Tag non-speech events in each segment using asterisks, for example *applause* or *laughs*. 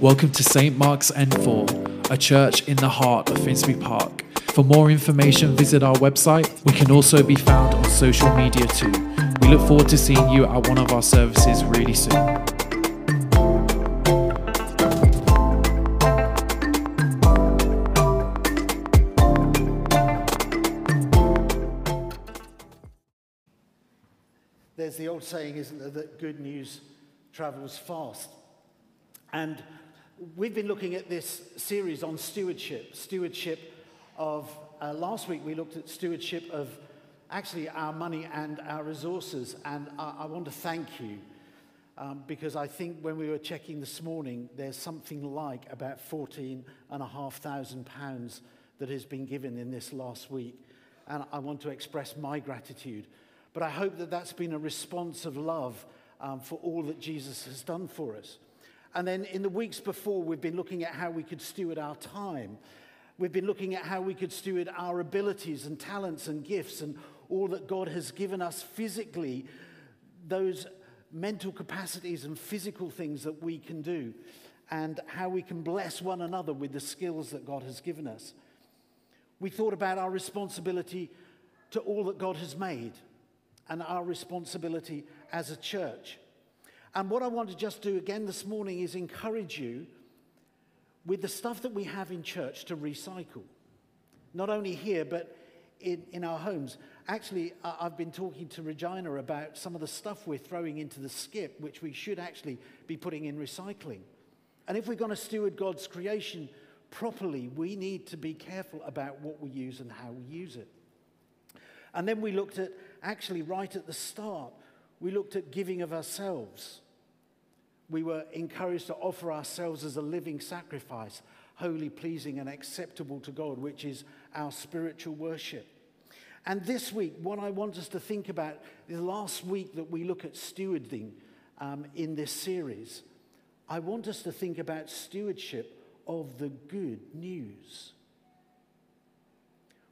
Welcome to St. Mark's N4, a church in the heart of Finsbury Park. For more information, visit our website. We can also be found on social media too. We look forward to seeing you at one of our services really soon. There's the old saying, isn't there, that good news travels fast. And we've been looking at this series on stewardship. Stewardship of, uh, last week we looked at stewardship of actually our money and our resources. And I, I want to thank you um, because I think when we were checking this morning, there's something like about £14,500 that has been given in this last week. And I want to express my gratitude. But I hope that that's been a response of love um, for all that Jesus has done for us. And then in the weeks before, we've been looking at how we could steward our time. We've been looking at how we could steward our abilities and talents and gifts and all that God has given us physically, those mental capacities and physical things that we can do, and how we can bless one another with the skills that God has given us. We thought about our responsibility to all that God has made and our responsibility as a church. And what I want to just do again this morning is encourage you with the stuff that we have in church to recycle. Not only here, but in, in our homes. Actually, I've been talking to Regina about some of the stuff we're throwing into the skip, which we should actually be putting in recycling. And if we're going to steward God's creation properly, we need to be careful about what we use and how we use it. And then we looked at, actually, right at the start, we looked at giving of ourselves. We were encouraged to offer ourselves as a living sacrifice, holy, pleasing, and acceptable to God, which is our spiritual worship. And this week, what I want us to think about, the last week that we look at stewarding um, in this series, I want us to think about stewardship of the good news.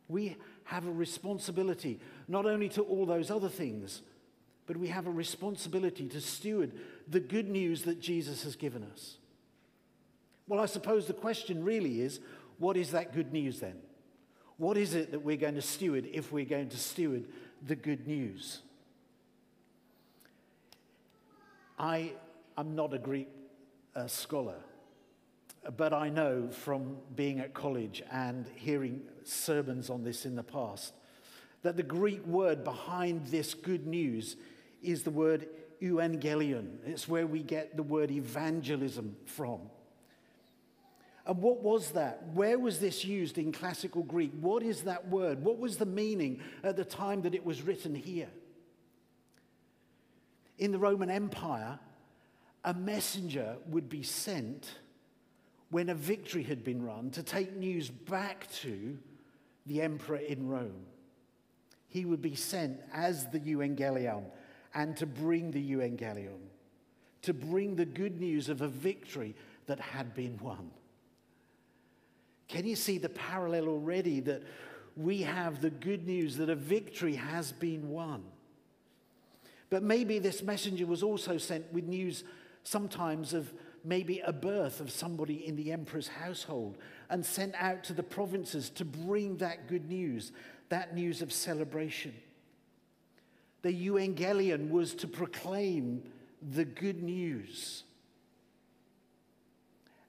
We have a responsibility, not only to all those other things, but we have a responsibility to steward the good news that Jesus has given us. Well, I suppose the question really is what is that good news then? What is it that we're going to steward if we're going to steward the good news? I am not a Greek uh, scholar, but I know from being at college and hearing sermons on this in the past that the Greek word behind this good news is the word euangelion. It's where we get the word evangelism from. And what was that? Where was this used in classical Greek? What is that word? What was the meaning at the time that it was written here? In the Roman Empire, a messenger would be sent when a victory had been run to take news back to the emperor in Rome. He would be sent as the euangelion and to bring the euangelion, to bring the good news of a victory that had been won. Can you see the parallel already that we have the good news that a victory has been won? But maybe this messenger was also sent with news sometimes of maybe a birth of somebody in the emperor's household and sent out to the provinces to bring that good news, that news of celebration. The euangelion was to proclaim the good news.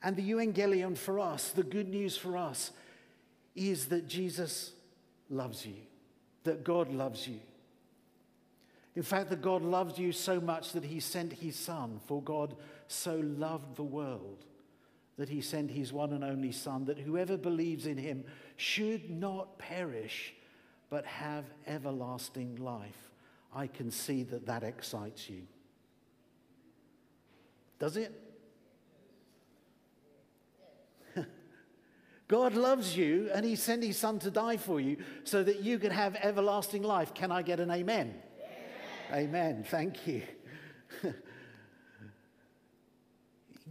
And the euangelion for us, the good news for us, is that Jesus loves you, that God loves you. In fact, that God loved you so much that he sent his Son, for God so loved the world that he sent his one and only Son, that whoever believes in him should not perish, but have everlasting life. I can see that that excites you. Does it? *laughs* God loves you and he sent his son to die for you so that you can have everlasting life. Can I get an amen? Amen. amen. Thank you. *laughs*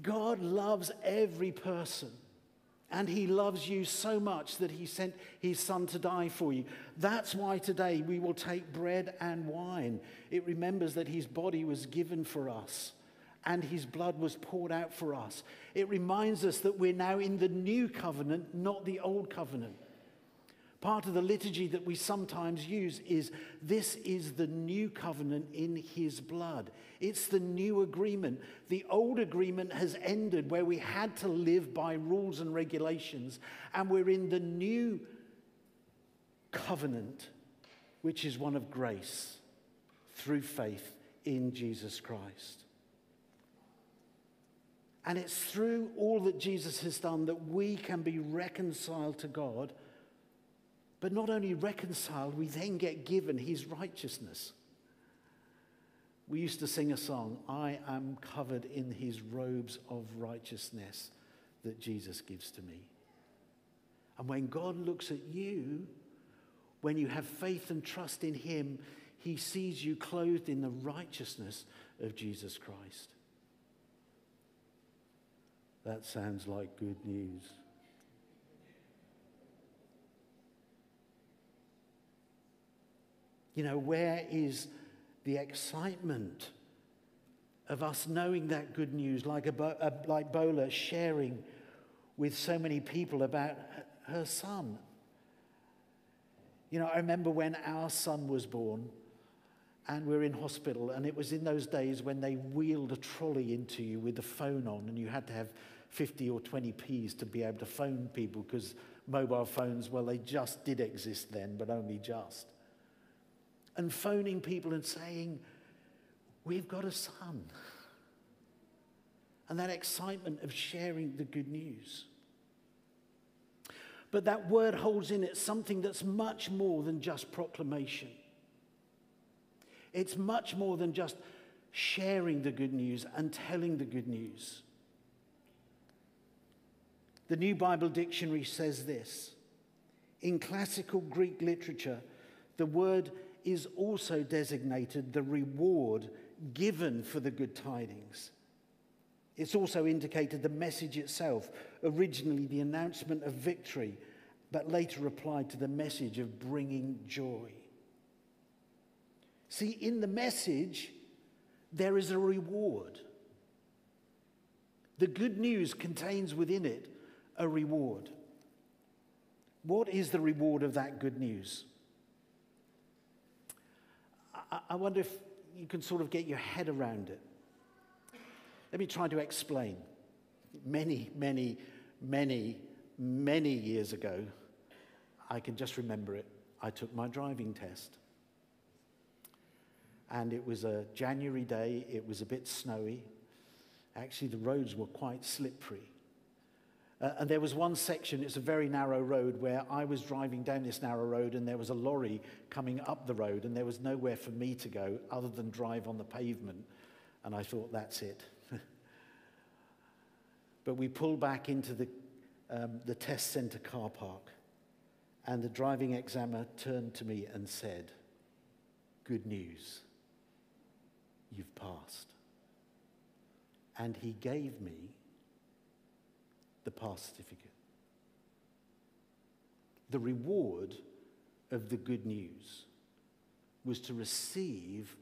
God loves every person. And he loves you so much that he sent his son to die for you. That's why today we will take bread and wine. It remembers that his body was given for us and his blood was poured out for us. It reminds us that we're now in the new covenant, not the old covenant. Part of the liturgy that we sometimes use is this is the new covenant in his blood. It's the new agreement. The old agreement has ended where we had to live by rules and regulations, and we're in the new covenant, which is one of grace through faith in Jesus Christ. And it's through all that Jesus has done that we can be reconciled to God but not only reconciled, we then get given his righteousness. We used to sing a song, I am covered in his robes of righteousness that Jesus gives to me. And when God looks at you, when you have faith and trust in him, he sees you clothed in the righteousness of Jesus Christ. That sounds like good news. You know, where is the excitement of us knowing that good news, like, a, a, like Bola sharing with so many people about her son? You know, I remember when our son was born and we are in hospital, and it was in those days when they wheeled a trolley into you with the phone on, and you had to have 50 or 20 P's to be able to phone people because mobile phones, well, they just did exist then, but only just and phoning people and saying, We've got a son. And that excitement of sharing the good news. But that word holds in it something that's much more than just proclamation. It's much more than just sharing the good news and telling the good news. The New Bible Dictionary says this In classical Greek literature, the word is also designated the reward given for the good tidings. It's also indicated the message itself, originally the announcement of victory, but later applied to the message of bringing joy. See, in the message, there is a reward. The good news contains within it a reward. What is the reward of that good news? I wonder if you can sort of get your head around it. Let me try to explain. Many, many, many, many years ago, I can just remember it, I took my driving test. And it was a January day, it was a bit snowy. Actually, the roads were quite slippery. Uh, and there was one section, it's a very narrow road, where I was driving down this narrow road and there was a lorry coming up the road, and there was nowhere for me to go other than drive on the pavement. And I thought, that's it. *laughs* but we pulled back into the, um, the test center car park, and the driving examiner turned to me and said, Good news, you've passed. And he gave me the pass certificate. The reward of the good news was to receive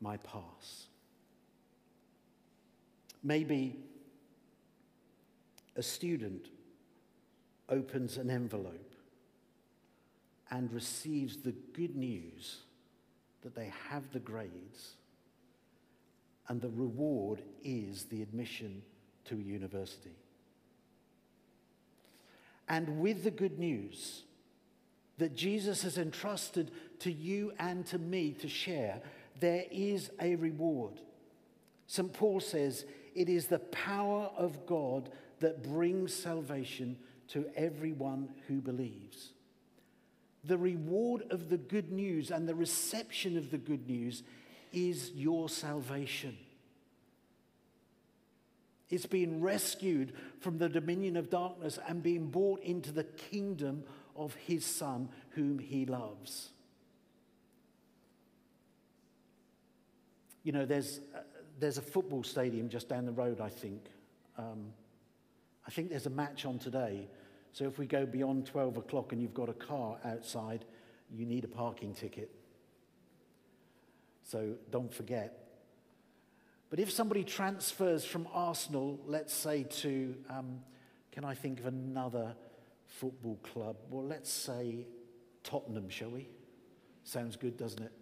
my pass. Maybe a student opens an envelope and receives the good news that they have the grades, and the reward is the admission to a university. And with the good news that Jesus has entrusted to you and to me to share, there is a reward. St. Paul says, It is the power of God that brings salvation to everyone who believes. The reward of the good news and the reception of the good news is your salvation. It's being rescued from the dominion of darkness and being brought into the kingdom of his Son, whom he loves. You know, there's, uh, there's a football stadium just down the road, I think. Um, I think there's a match on today. So if we go beyond 12 o'clock and you've got a car outside, you need a parking ticket. So don't forget. But if somebody transfers from Arsenal, let's say to, um, can I think of another football club? Well, let's say Tottenham, shall we? Sounds good, doesn't it?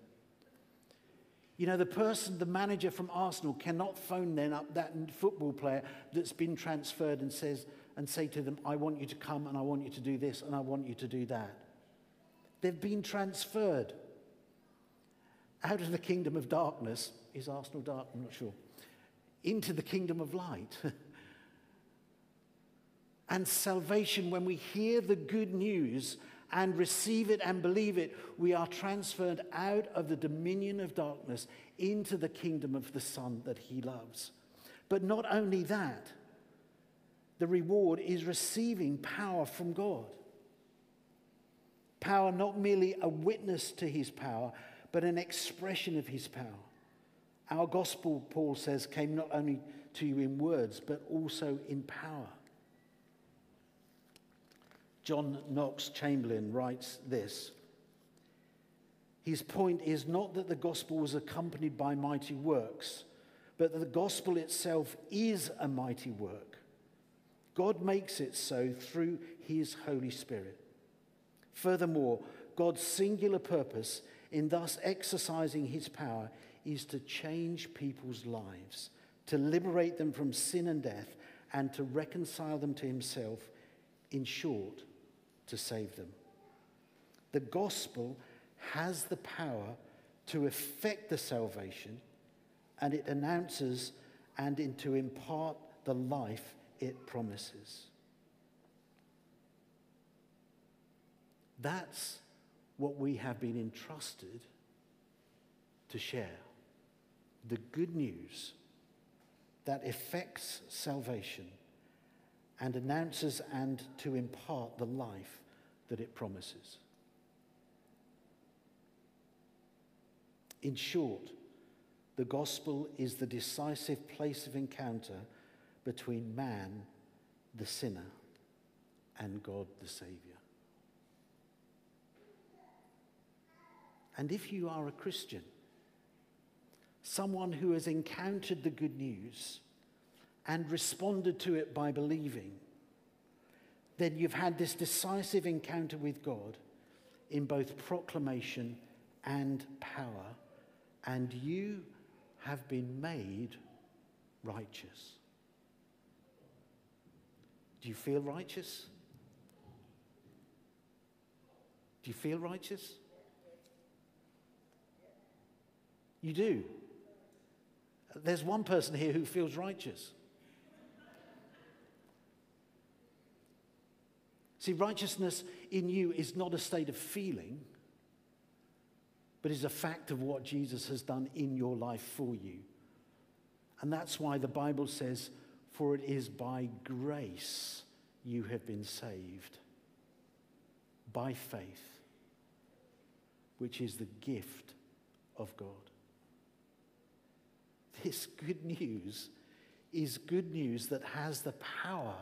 You know, the person, the manager from Arsenal cannot phone then up that football player that's been transferred and says and say to them, I want you to come and I want you to do this and I want you to do that. They've been transferred out of the kingdom of darkness. Is Arsenal dark? I'm not sure. Into the kingdom of light. *laughs* and salvation, when we hear the good news and receive it and believe it, we are transferred out of the dominion of darkness into the kingdom of the Son that He loves. But not only that, the reward is receiving power from God. Power, not merely a witness to His power, but an expression of His power. Our gospel, Paul says, came not only to you in words, but also in power. John Knox Chamberlain writes this His point is not that the gospel was accompanied by mighty works, but that the gospel itself is a mighty work. God makes it so through his Holy Spirit. Furthermore, God's singular purpose in thus exercising his power is to change people's lives, to liberate them from sin and death, and to reconcile them to himself. In short, to save them. The gospel has the power to effect the salvation, and it announces and in to impart the life it promises. That's what we have been entrusted to share the good news that effects salvation and announces and to impart the life that it promises. In short, the gospel is the decisive place of encounter between man, the sinner, and God, the Savior. And if you are a Christian, someone who has encountered the good news, and responded to it by believing, then you've had this decisive encounter with God in both proclamation and power, and you have been made righteous. Do you feel righteous? Do you feel righteous? You do. There's one person here who feels righteous. See, righteousness in you is not a state of feeling, but is a fact of what Jesus has done in your life for you. And that's why the Bible says, For it is by grace you have been saved, by faith, which is the gift of God. This good news is good news that has the power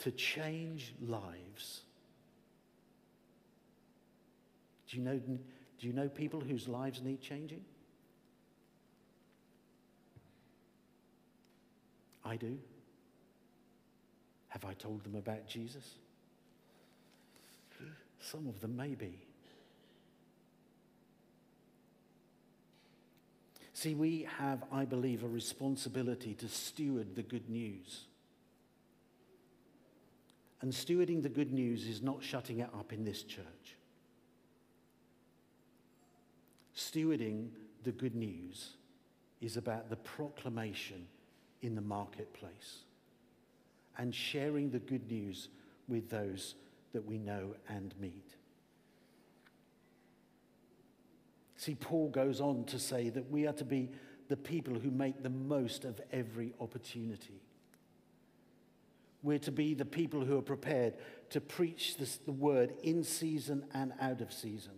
to change lives. Do you know, do you know people whose lives need changing? I do. Have I told them about Jesus? Some of them maybe. See, we have, I believe, a responsibility to steward the good news. And stewarding the good news is not shutting it up in this church. Stewarding the good news is about the proclamation in the marketplace and sharing the good news with those that we know and meet. See, Paul goes on to say that we are to be the people who make the most of every opportunity. We're to be the people who are prepared to preach this, the word in season and out of season.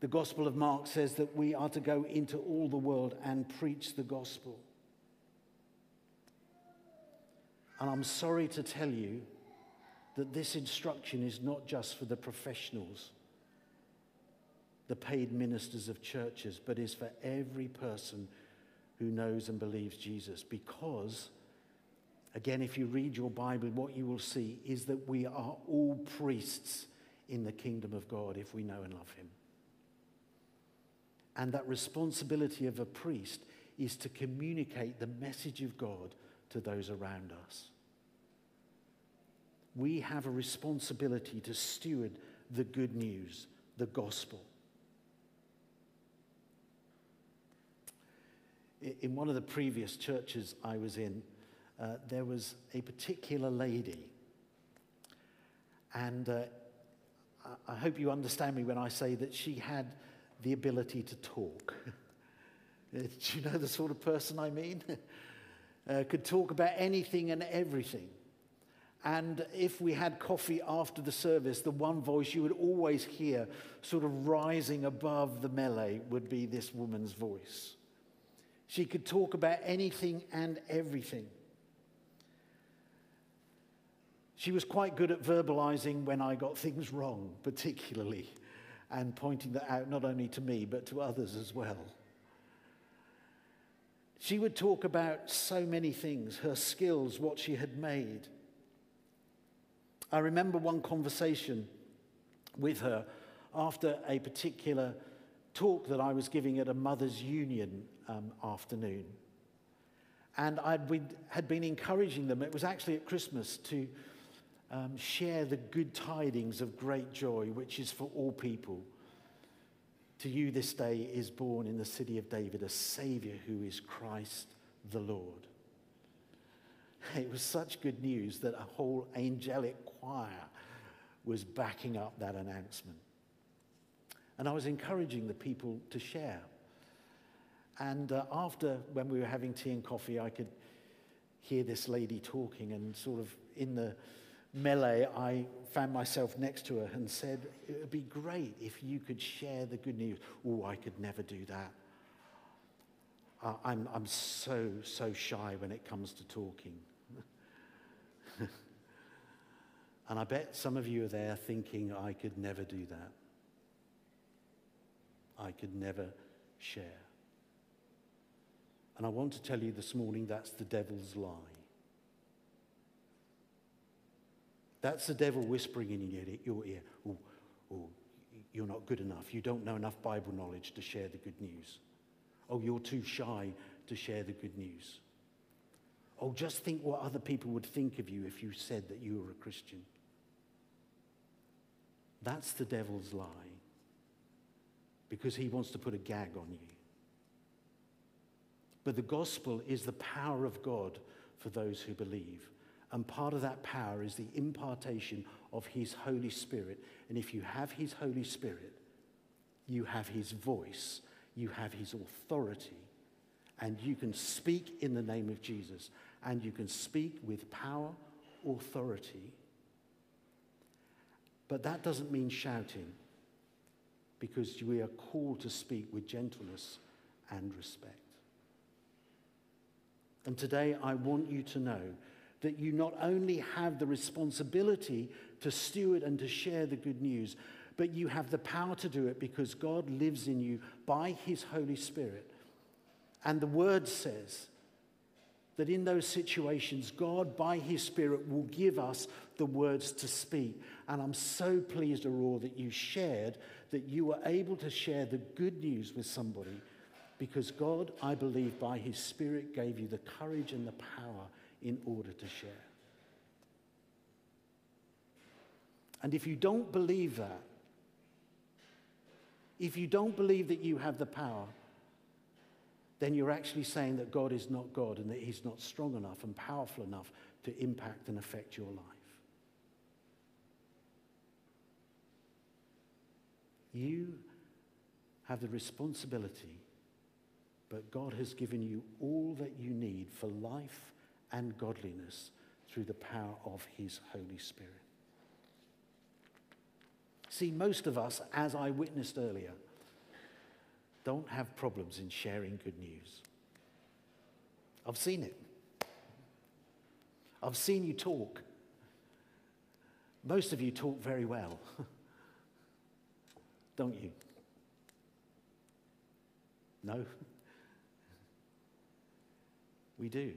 The Gospel of Mark says that we are to go into all the world and preach the gospel. And I'm sorry to tell you that this instruction is not just for the professionals, the paid ministers of churches, but is for every person who knows and believes Jesus. Because, again, if you read your Bible, what you will see is that we are all priests in the kingdom of God if we know and love Him. And that responsibility of a priest is to communicate the message of God to those around us. We have a responsibility to steward the good news, the gospel. In one of the previous churches I was in, uh, there was a particular lady. And uh, I hope you understand me when I say that she had the ability to talk. *laughs* Do you know the sort of person I mean? *laughs* uh, could talk about anything and everything. And if we had coffee after the service, the one voice you would always hear sort of rising above the melee would be this woman's voice. She could talk about anything and everything. She was quite good at verbalizing when I got things wrong, particularly, and pointing that out not only to me, but to others as well. She would talk about so many things her skills, what she had made. I remember one conversation with her after a particular talk that I was giving at a Mothers' Union um, afternoon. And I had been encouraging them, it was actually at Christmas, to um, share the good tidings of great joy, which is for all people. To you this day is born in the city of David a Savior who is Christ the Lord. It was such good news that a whole angelic choir was backing up that announcement. And I was encouraging the people to share. And uh, after, when we were having tea and coffee, I could hear this lady talking, and sort of in the melee, I found myself next to her and said, It would be great if you could share the good news. Oh, I could never do that. Uh, I'm, I'm so, so shy when it comes to talking. *laughs* and I bet some of you are there thinking, I could never do that. I could never share. And I want to tell you this morning that's the devil's lie. That's the devil whispering in your ear, oh, oh, you're not good enough. You don't know enough Bible knowledge to share the good news. Oh, you're too shy to share the good news. Oh, just think what other people would think of you if you said that you were a Christian. That's the devil's lie because he wants to put a gag on you. But the gospel is the power of God for those who believe. And part of that power is the impartation of His Holy Spirit. And if you have His Holy Spirit, you have His voice, you have His authority, and you can speak in the name of Jesus, and you can speak with power, authority. But that doesn't mean shouting, because we are called to speak with gentleness and respect. And today I want you to know that you not only have the responsibility to steward and to share the good news, but you have the power to do it because God lives in you by his Holy Spirit. And the word says that in those situations, God, by his Spirit, will give us the words to speak. And I'm so pleased, Aurora, that you shared, that you were able to share the good news with somebody because God, I believe, by his Spirit, gave you the courage and the power in order to share. And if you don't believe that, if you don't believe that you have the power, then you're actually saying that God is not God and that He's not strong enough and powerful enough to impact and affect your life. You have the responsibility, but God has given you all that you need for life and godliness through the power of his Holy Spirit. See, most of us, as I witnessed earlier, don't have problems in sharing good news. I've seen it. I've seen you talk. Most of you talk very well, *laughs* don't you? No? We do.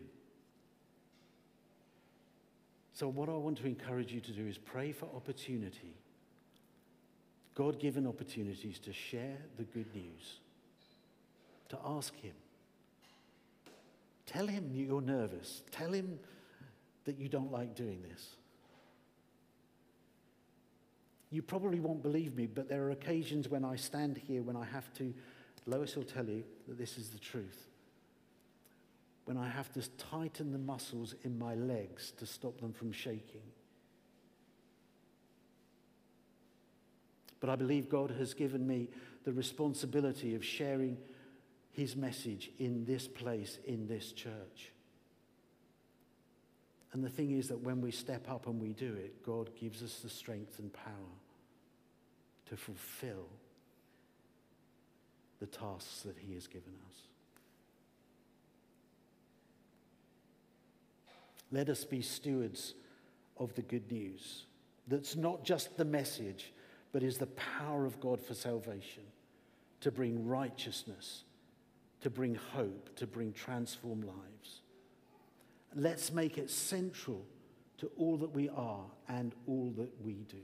So, what I want to encourage you to do is pray for opportunity, God given opportunities to share the good news, to ask Him. Tell Him you're nervous. Tell Him that you don't like doing this. You probably won't believe me, but there are occasions when I stand here when I have to, Lois will tell you that this is the truth when I have to tighten the muscles in my legs to stop them from shaking. But I believe God has given me the responsibility of sharing his message in this place, in this church. And the thing is that when we step up and we do it, God gives us the strength and power to fulfill the tasks that he has given us. Let us be stewards of the good news. That's not just the message, but is the power of God for salvation, to bring righteousness, to bring hope, to bring transformed lives. Let's make it central to all that we are and all that we do.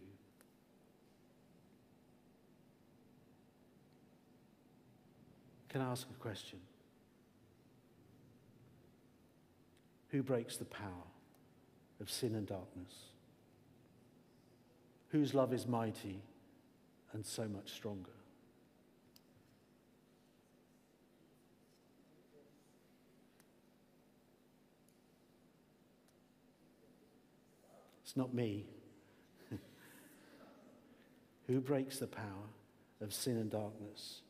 Can I ask a question? Who breaks the power of sin and darkness? Whose love is mighty and so much stronger? It's not me. *laughs* Who breaks the power of sin and darkness?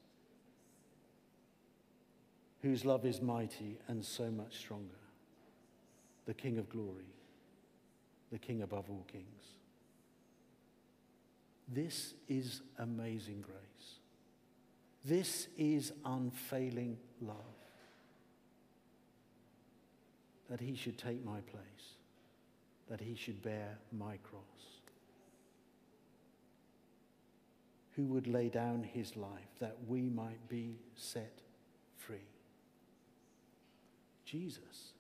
Whose love is mighty and so much stronger? The King of glory, the King above all kings. This is amazing grace. This is unfailing love. That he should take my place, that he should bear my cross. Who would lay down his life that we might be set free? Jesus.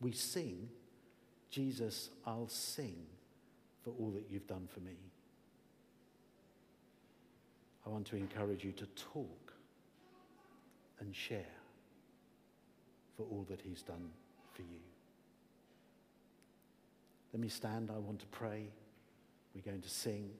We sing, Jesus, I'll sing for all that you've done for me. I want to encourage you to talk and share for all that he's done for you. Let me stand. I want to pray. We're going to sing.